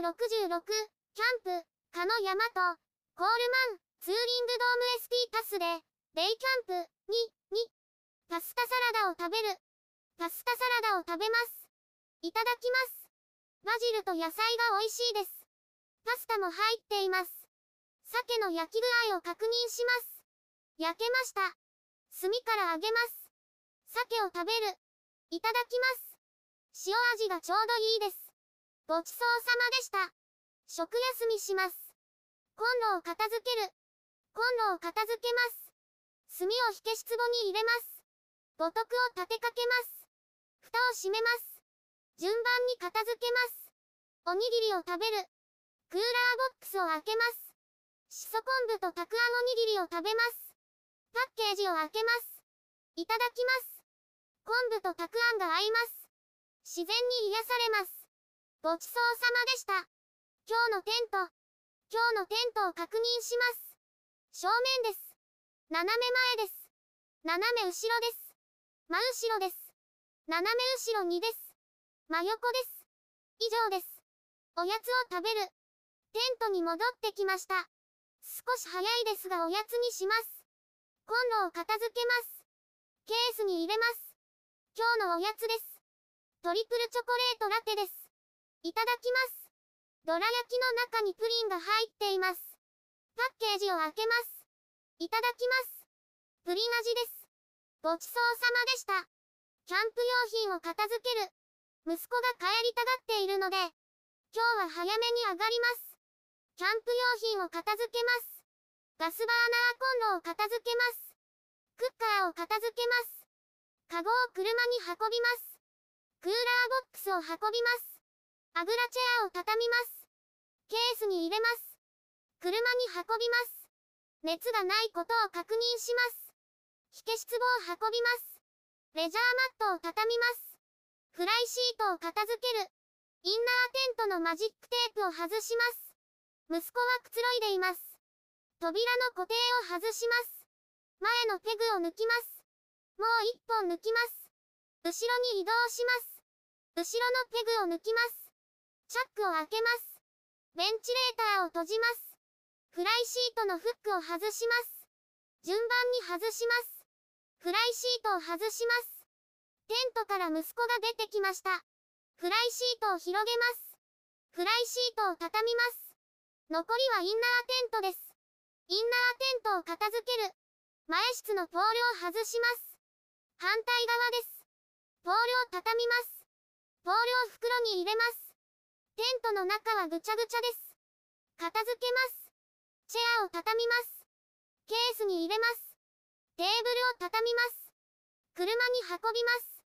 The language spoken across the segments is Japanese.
366、キャンプ、蚊の山と、コールマン、ツーリングドーム SP パスで、デイキャンプ、に、に、パスタサラダを食べる。パスタサラダを食べます。いただきます。バジルと野菜が美味しいです。パスタも入っています。鮭の焼き具合を確認します。焼けました。炭から揚げます。鮭を食べる。いただきます。塩味がちょうどいいです。ごちそうさまでした。食休みします。コンロを片付ける。コンロを片付けます。炭を火消し壺に入れます。五徳を立てかけます。蓋を閉めます。順番に片付けます。おにぎりを食べる。クーラーボックスを開けます。しそ昆布とたくあんおにぎりを食べます。パッケージを開けます。いただきます。昆布とたくあんが合います。自然に癒されます。ごちそうさまでした。今日のテント。今日のテントを確認します。正面です。斜め前です。斜め後ろです。真後ろです。斜め後ろにです。真横です。以上です。おやつを食べる。テントに戻ってきました。少し早いですがおやつにします。コンロを片付けます。ケースに入れます。今日のおやつです。トリプルチョコレートラテです。いただきます。どら焼きの中にプリンが入っています。パッケージを開けます。いただきます。プリン味です。ごちそうさまでした。キャンプ用品を片付ける。息子が帰りたがっているので、今日は早めに上がります。キャンプ用品を片付けます。ガスバーナーコンロを片付けます。クッカーを片付けます。カゴを車に運びます。クーラーボックスを運びます。あぐらチェアを畳みます。ケースに入れます。車に運びます。熱がないことを確認します。火消し壺を運びます。レジャーマットを畳みます。フライシートを片付ける。インナーテントのマジックテープを外します。息子はくつろいでいます。扉の固定を外します。前のペグを抜きます。もう一本抜きます。後ろに移動します。後ろのペグを抜きます。チャックを開けます。ベンチレーターを閉じます。フライシートのフックを外します。順番に外します。フライシートを外します。テントから息子が出てきました。フライシートを広げます。フライシートを畳みます。残りはインナーテントです。インナーテントを片付ける。前室のポールを外します。反対側です。ポールを畳みます。ポールを袋に入れます。テントの中はぐちゃぐちゃです。片付けます。チェアを畳みます。ケースに入れます。テーブルを畳みます。車に運びます。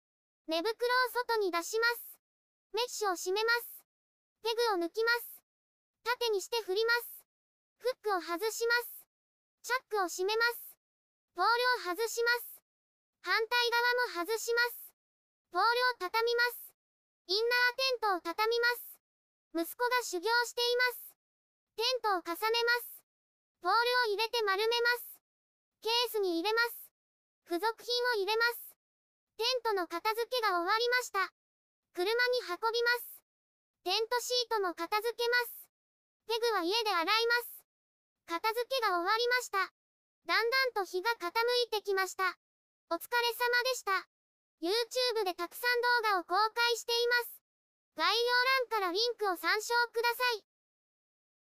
寝袋を外に出します。メッシュを閉めます。ペグを抜きます。縦にして振ります。フックを外します。チャックを閉めます。ポールを外します。反対側も外します。ポールを畳みます。インナーテントを畳みます。息子が修行しています。テントを重ねます。ポールを入れて丸めます。ケースに入れます。付属品を入れます。テントの片付けが終わりました。車に運びます。テントシートも片付けます。ペグは家で洗います。片付けが終わりました。だんだんと日が傾いてきました。お疲れ様でした。YouTube でたくさん動画を公開しています。概要欄からリンクを参照ください。